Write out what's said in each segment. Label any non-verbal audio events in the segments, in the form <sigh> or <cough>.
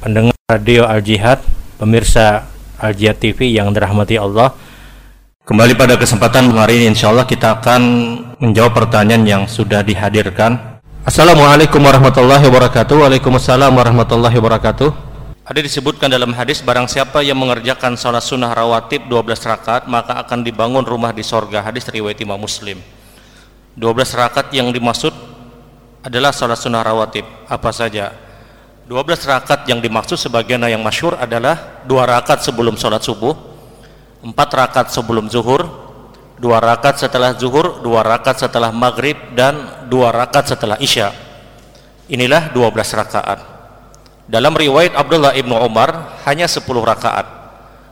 Radio Al Jihad, pemirsa Al Jihad TV yang dirahmati Allah. Kembali pada kesempatan hari ini insya Allah kita akan menjawab pertanyaan yang sudah dihadirkan. Assalamualaikum warahmatullahi wabarakatuh. Waalaikumsalam warahmatullahi wabarakatuh. Ada disebutkan dalam hadis barang siapa yang mengerjakan salat sunnah rawatib 12 rakaat maka akan dibangun rumah di sorga. Hadis riwayat Imam Muslim. 12 rakaat yang dimaksud adalah salat sunnah rawatib. Apa saja? 12 rakaat yang dimaksud sebagian yang masyur adalah dua rakaat sebelum sholat subuh empat rakaat sebelum zuhur dua rakaat setelah zuhur dua rakaat setelah maghrib dan dua rakaat setelah isya. Inilah 12 rakaat. Dalam riwayat Abdullah ibnu Umar hanya 10 rakaat.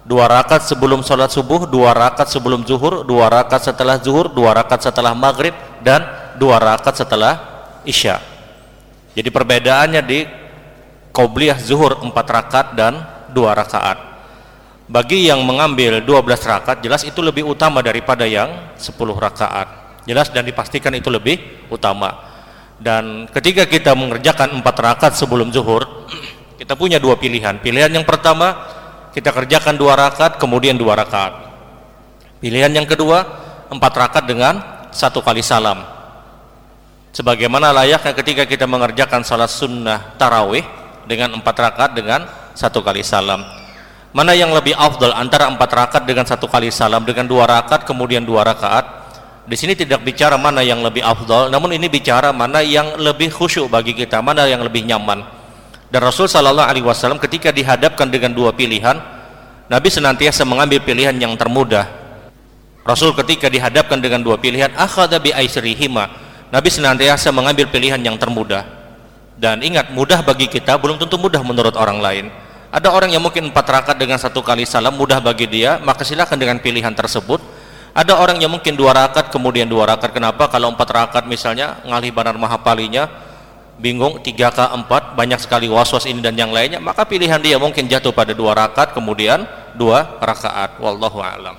Dua rakaat sebelum sholat subuh dua rakaat sebelum zuhur dua rakaat setelah zuhur dua rakaat setelah maghrib dan dua rakaat setelah isya. Jadi perbedaannya di qobliyah zuhur 4 rakaat dan 2 rakaat. Bagi yang mengambil 12 rakaat jelas itu lebih utama daripada yang 10 rakaat. Jelas dan dipastikan itu lebih utama. Dan ketika kita mengerjakan 4 rakaat sebelum zuhur <clears throat> kita punya dua pilihan. Pilihan yang pertama kita kerjakan 2 rakaat kemudian 2 rakaat. Pilihan yang kedua 4 rakaat dengan satu kali salam. Sebagaimana layaknya ketika kita mengerjakan salat sunnah tarawih dengan empat rakaat dengan satu kali salam. Mana yang lebih afdal antara empat rakaat dengan satu kali salam dengan dua rakaat kemudian dua rakaat? Di sini tidak bicara mana yang lebih afdal namun ini bicara mana yang lebih khusyuk bagi kita mana yang lebih nyaman. Dan Rasul Shallallahu Alaihi Wasallam ketika dihadapkan dengan dua pilihan Nabi senantiasa mengambil pilihan yang termudah. Rasul ketika dihadapkan dengan dua pilihan akhada bi aisrihima Nabi senantiasa mengambil pilihan yang termudah dan ingat, mudah bagi kita belum tentu mudah menurut orang lain. Ada orang yang mungkin empat rakaat dengan satu kali salam mudah bagi dia, maka silakan dengan pilihan tersebut. Ada orang yang mungkin dua rakaat kemudian dua rakaat. Kenapa? Kalau empat rakaat misalnya ngalih banar mahapalinya bingung tiga k empat banyak sekali was-was ini dan yang lainnya maka pilihan dia mungkin jatuh pada dua rakaat kemudian dua rakaat wallahu alam